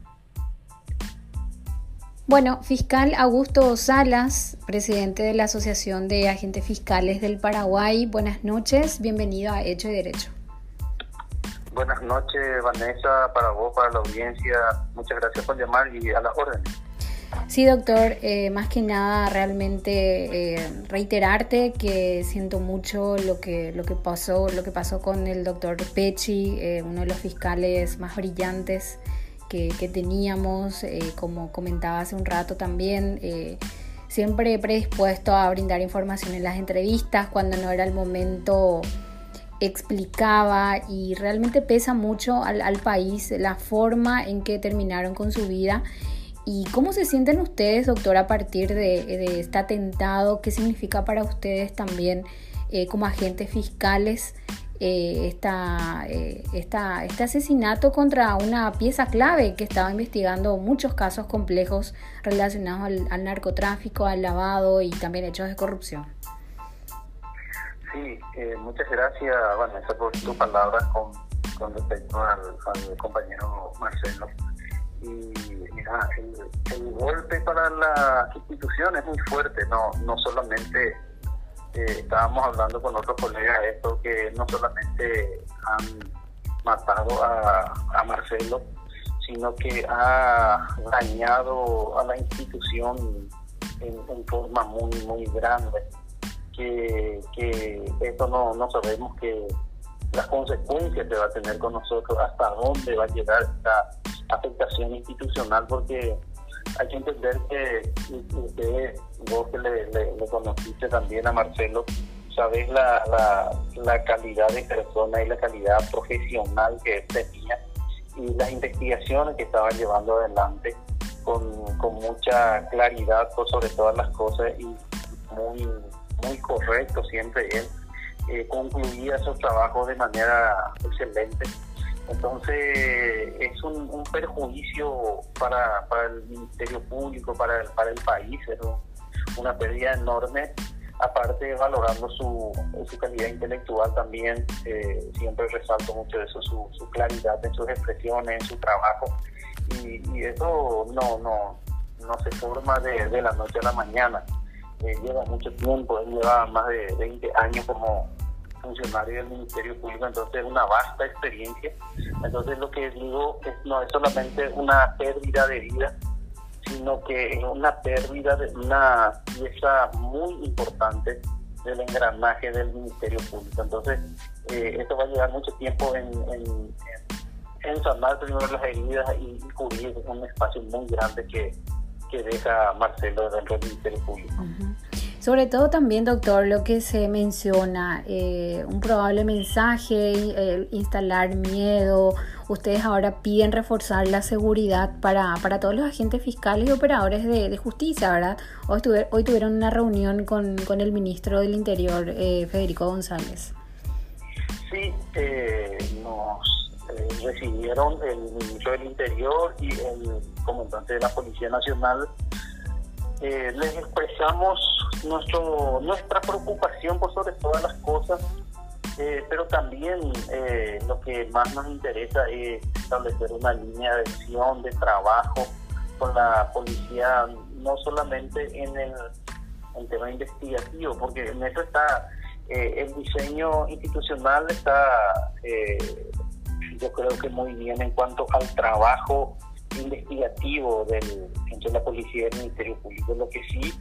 Speaker 1: Bueno, fiscal Augusto Salas, presidente de la Asociación de Agentes Fiscales del Paraguay, buenas noches, bienvenido a Hecho y Derecho.
Speaker 2: Buenas noches, Vanessa, para vos, para la audiencia. Muchas gracias por llamar y a las órdenes.
Speaker 1: Sí, doctor, eh, más que nada realmente eh, reiterarte que siento mucho lo que, lo que pasó, lo que pasó con el doctor Pecci, eh, uno de los fiscales más brillantes que, teníamos, eh, como comentaba hace un rato también, eh, siempre predispuesto a brindar información en las entrevistas, cuando no era el momento explicaba y realmente pesa mucho al, país la forma en que terminaron con su vida. ¿Y cómo se sienten ustedes, doctor, a partir de, este atentado? ¿Qué significa para ustedes también eh, como agentes fiscales eh, eh, este asesinato contra una pieza clave que estaba investigando muchos casos complejos relacionados al, al narcotráfico, al lavado y también hechos de corrupción?
Speaker 2: Eh, muchas gracias, Vanessa, por tus palabras con, con respecto al, compañero Marcelo. Y mira, el, golpe para la institución es muy fuerte, no, no solamente eh, estábamos hablando con otros colegas esto, que no solamente han matado a, Marcelo, sino que ha dañado a la institución en forma muy, muy grande que, que esto no, no sabemos que las consecuencias que va a tener con nosotros, hasta dónde va a llegar esta afectación institucional, porque hay que entender que usted, vos que le, le, conociste también a Marcelo, sabes la, la, la, calidad de persona y la calidad profesional que él tenía y las investigaciones que estaba llevando adelante con, con mucha claridad por sobre todas las cosas y muy muy correcto, siempre él eh, concluía esos trabajos de manera excelente. Entonces es un, perjuicio para, para, el Ministerio Público, para el, para el país, es una pérdida enorme. Aparte, valorando su, su calidad intelectual también, eh, siempre resalto mucho eso, su, su, claridad en sus expresiones, en su trabajo. Y, y eso no, no, no se forma de, de la noche a la mañana lleva mucho tiempo, él lleva más de 20 años como funcionario del Ministerio Público, entonces una vasta experiencia. Entonces lo que digo es no es solamente una pérdida de vida, sino que es una pérdida de una pieza muy importante del engranaje del Ministerio Público. Entonces eh, esto va a llevar mucho tiempo en, en, en sanar primero las heridas y cubrir un espacio muy grande que que deja Marcelo dentro del Ministerio Público.
Speaker 1: Sobre todo también, doctor, lo que se menciona, eh, un probable mensaje, instalar miedo. Ustedes ahora piden reforzar la seguridad para, para todos los agentes fiscales y operadores de, justicia, ¿verdad? Hoy, hoy, tuvieron una reunión con, con, el ministro del Interior, eh, Federico González.
Speaker 2: Sí, eh, nos eh, recibieron el ministro del Interior y el comandante de la Policía Nacional. Eh, les expresamos nuestro, nuestra preocupación por sobre todas las cosas, eh, pero también lo que más nos interesa es establecer una línea de acción, de trabajo con la policía, no solamente en el, tema investigativo, porque en eso está el diseño institucional está yo creo que muy bien en cuanto al trabajo investigativo del, la policía y el Ministerio Público. Lo que sí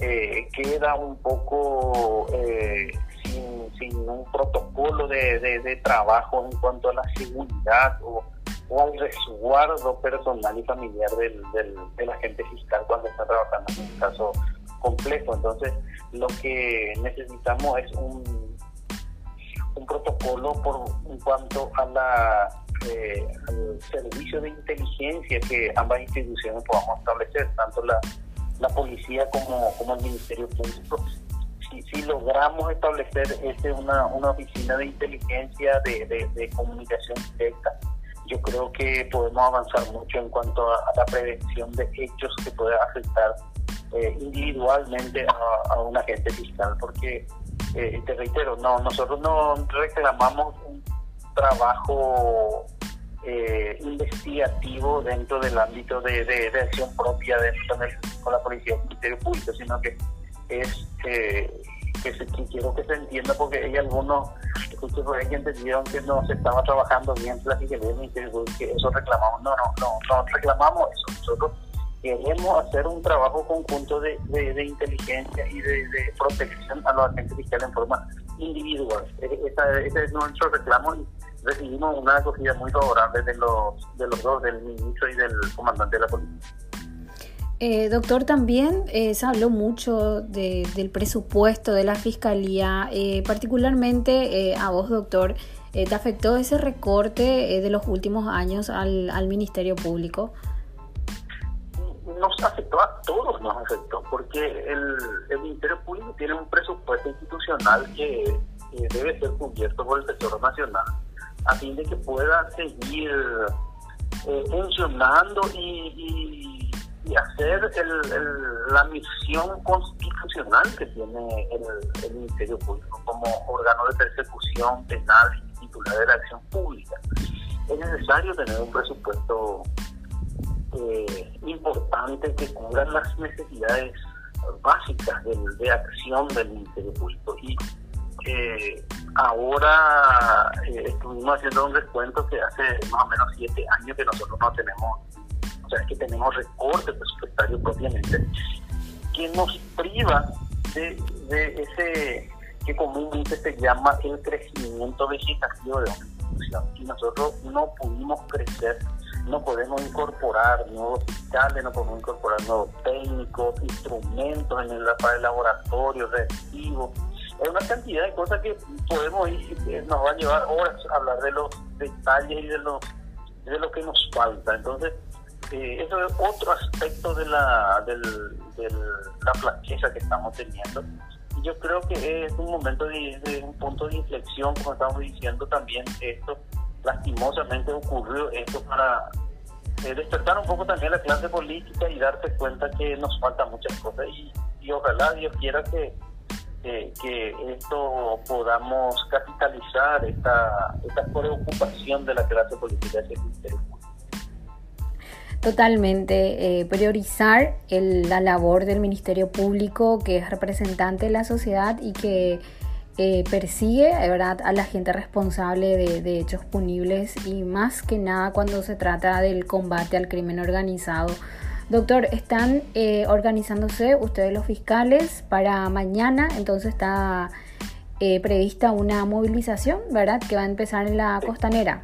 Speaker 2: eh, queda un poco eh, sin, un protocolo de, trabajo en cuanto a la seguridad o, al resguardo personal y familiar del, del, agente fiscal cuando está trabajando en un caso complejo. Entonces, lo que necesitamos es un un protocolo por en cuanto a la eh, al servicio de inteligencia que ambas instituciones podamos establecer, tanto la, la policía como, como el Ministerio Público. Si, logramos establecer este, una, una oficina de inteligencia, de, de, comunicación directa, yo creo que podemos avanzar mucho en cuanto a, la prevención de hechos que puedan afectar eh, individualmente a, a un agente fiscal, porque eh, te reitero, no, nosotros no reclamamos un trabajo eh, investigativo dentro del ámbito de, acción propia dentro con la policía del Ministerio Público, sino que es eh, que, se, quiero que se entienda porque hay algunos escuché por ahí que entendieron que no se estaba trabajando bien la del Público, que eso reclamamos, no, no, no, no reclamamos eso, nosotros queremos hacer un trabajo conjunto de, de, inteligencia y de, protección a los agentes fiscales en forma individual. Ese, es nuestro reclamo recibimos una acogida muy favorable de los, de los dos, del ministro y del comandante de la policía.
Speaker 1: Eh, doctor, también eh, se habló mucho del presupuesto de la Fiscalía, eh, particularmente a vos, doctor, ¿te afectó ese recorte de los últimos años al, al, Ministerio Público?
Speaker 2: Afectó a todos, nos afectó, porque el, el Ministerio Público tiene un presupuesto institucional que debe ser cubierto por el Tesoro Nacional, a fin de que pueda seguir funcionando y y hacer el, la misión constitucional que tiene el, Ministerio Público como órgano de persecución penal y titular de la acción pública. Es necesario tener un presupuesto eh, importante que cubra las necesidades básicas de, acción del Ministerio Público. Y eh, ahora eh, estuvimos haciendo un descuento que hace más o menos siete años que nosotros no tenemos o sea, que tenemos recorte presupuestario propiamente, que nos priva de, ese que comúnmente se llama el crecimiento vegetativo de una institución. Y nosotros no pudimos crecer, no podemos incorporar nuevos fiscales, no podemos incorporar nuevos técnicos, instrumentos en el, para el laboratorio, reactivos. Hay una cantidad de cosas que podemos ir, nos va a llevar horas a hablar de los detalles y de, los, de lo que nos falta. Entonces, eh, eso es otro aspecto de la, del, la flaqueza que estamos teniendo. Y yo creo que es un momento de, un punto de inflexión, como estamos diciendo también, esto lastimosamente ocurrió esto para eh, despertar un poco también la clase política y darse cuenta que nos faltan muchas cosas y, ojalá Dios quiera que, que esto podamos capitalizar esta, esta preocupación de la clase política que
Speaker 1: Totalmente, eh, priorizar la labor del Ministerio Público que es representante de la sociedad y que eh, persigue ¿verdad? a la gente responsable de, hechos punibles y más que nada cuando se trata del combate al crimen organizado. Doctor, están eh, organizándose ustedes los fiscales para mañana, entonces está prevista una movilización, ¿verdad? Que va a empezar en la costanera.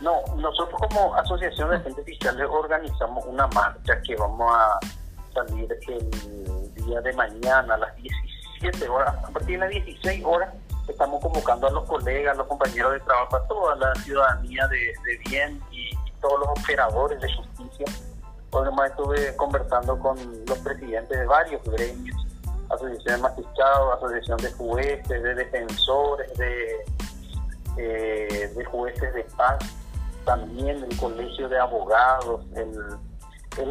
Speaker 2: No, nosotros como Asociación de Agentes Fiscales organizamos una marcha que vamos a salir el día de mañana a las 17 horas. A partir de las 16 horas estamos convocando a los colegas, a los compañeros de trabajo, a toda la ciudadanía de, bien y, todos los operadores de justicia. Nomás estuve conversando con los presidentes de varios gremios, Asociación de Magistrados, Asociación de Jueces, de Defensores, de, eh, de Jueces de Paz también el Colegio de Abogados, el,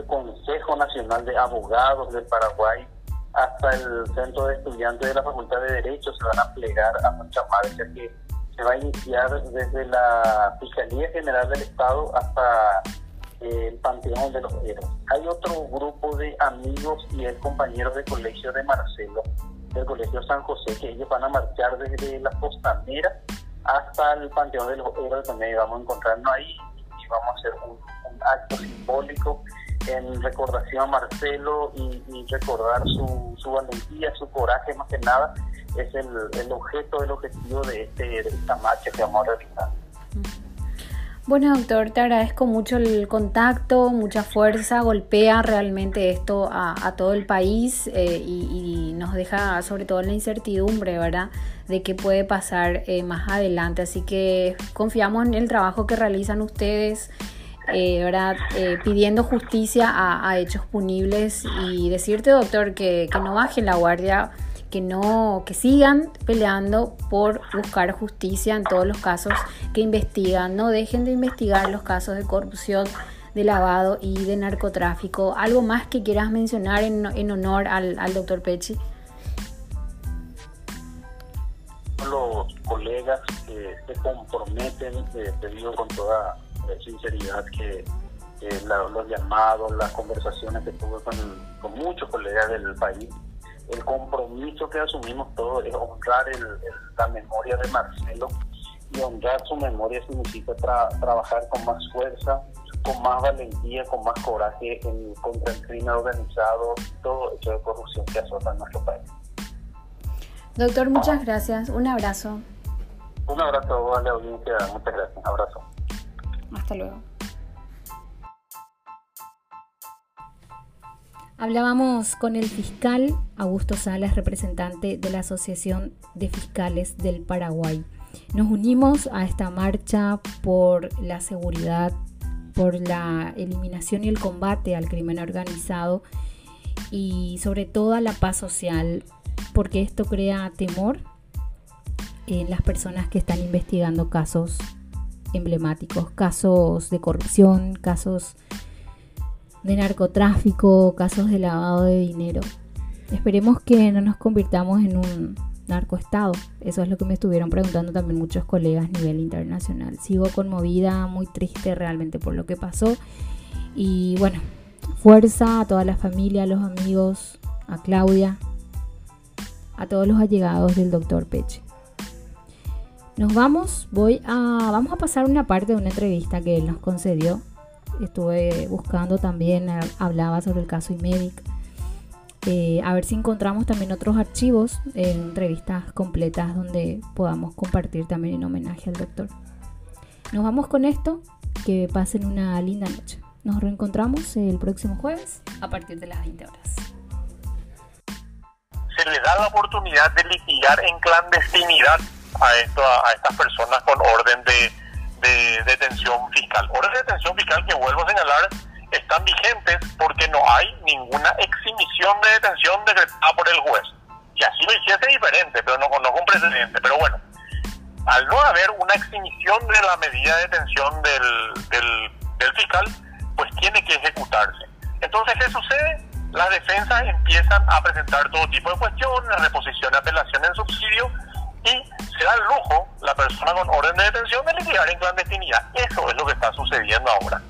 Speaker 2: Consejo Nacional de Abogados del Paraguay, hasta el Centro de Estudiantes de la Facultad de Derecho se van a plegar a nuestra marcha que se va a iniciar desde la Fiscalía General del Estado hasta eh, el Panteón de los Héroes. Hay otro grupo de amigos y el compañero de colegio de Marcelo, del Colegio San José, que ellos van a marchar desde la costanera hasta el Panteón de los Héroes, donde vamos a encontrarnos ahí y vamos a hacer un, acto simbólico en recordación a Marcelo y, recordar su, su, valentía, su coraje, más que nada, es el, el objeto, el objetivo de, este, de esta marcha que vamos a realizar.
Speaker 1: Bueno, doctor, te agradezco mucho el contacto, mucha fuerza, golpea realmente esto a, todo el país eh, y, nos deja sobre todo en la incertidumbre, ¿verdad? De qué puede pasar eh, más adelante. Así que confiamos en el trabajo que realizan ustedes, eh, ¿verdad? pidiendo justicia a, hechos punibles y decirte, doctor, que, que no bajen la guardia que no que sigan peleando por buscar justicia en todos los casos que investigan, no dejen de investigar los casos de corrupción, de lavado y de narcotráfico. ¿Algo más que quieras mencionar en, en honor al, al doctor Pechi?
Speaker 2: Los colegas que se comprometen, eh, te digo con toda eh, sinceridad que los llamados, las conversaciones que tuve con, con muchos colegas del país, el compromiso que asumimos todos es honrar la memoria de Marcelo y honrar su memoria significa trabajar con más fuerza, con más valentía, con más coraje en, contra el crimen organizado y todo hecho de corrupción que azota en nuestro país.
Speaker 1: Doctor, muchas gracias. Un abrazo.
Speaker 6: Un abrazo a la audiencia, muchas gracias, abrazo.
Speaker 7: Hasta luego.
Speaker 1: Hablábamos con el fiscal Augusto Salas, representante de la Asociación de Fiscales del Paraguay. Nos unimos a esta marcha por la seguridad, por la eliminación y el combate al crimen organizado y sobre todo a la paz social, porque esto crea temor en las personas que están investigando casos emblemáticos, casos de corrupción, casos de narcotráfico, casos de lavado de dinero. Esperemos que no nos convirtamos en un narcoestado. Eso es lo que me estuvieron preguntando también muchos colegas a nivel internacional. Sigo conmovida, muy triste realmente por lo que pasó. Y bueno, fuerza a toda la familia, a los amigos, a Claudia, a todos los allegados del doctor Peche. Nos vamos, voy a, vamos a pasar una parte de una entrevista que él nos concedió estuve buscando también, eh, hablaba sobre el caso IMEDIC. Eh, a ver si encontramos también otros archivos, en entrevistas completas donde podamos compartir también en homenaje al doctor. Nos vamos con esto, que pasen una linda noche. Nos reencontramos el próximo jueves a partir de las 20 horas.
Speaker 6: Se le da la oportunidad de litigar en clandestinidad a, estas personas con orden de de detención fiscal. Órdenes de detención fiscal que vuelvo a señalar están vigentes porque no hay ninguna exhibición de detención decretada por el juez. Si así lo hiciese diferente, pero no, no con precedente. Pero bueno, al no haber una exhibición de la medida de detención del fiscal, pues tiene que ejecutarse. Entonces, ¿qué sucede? Las defensas empiezan a presentar todo tipo de cuestiones, reposición, apelación en subsidio, y se da el lujo la persona con orden de detención de liquidar en clandestinidad. Eso es lo que está sucediendo ahora.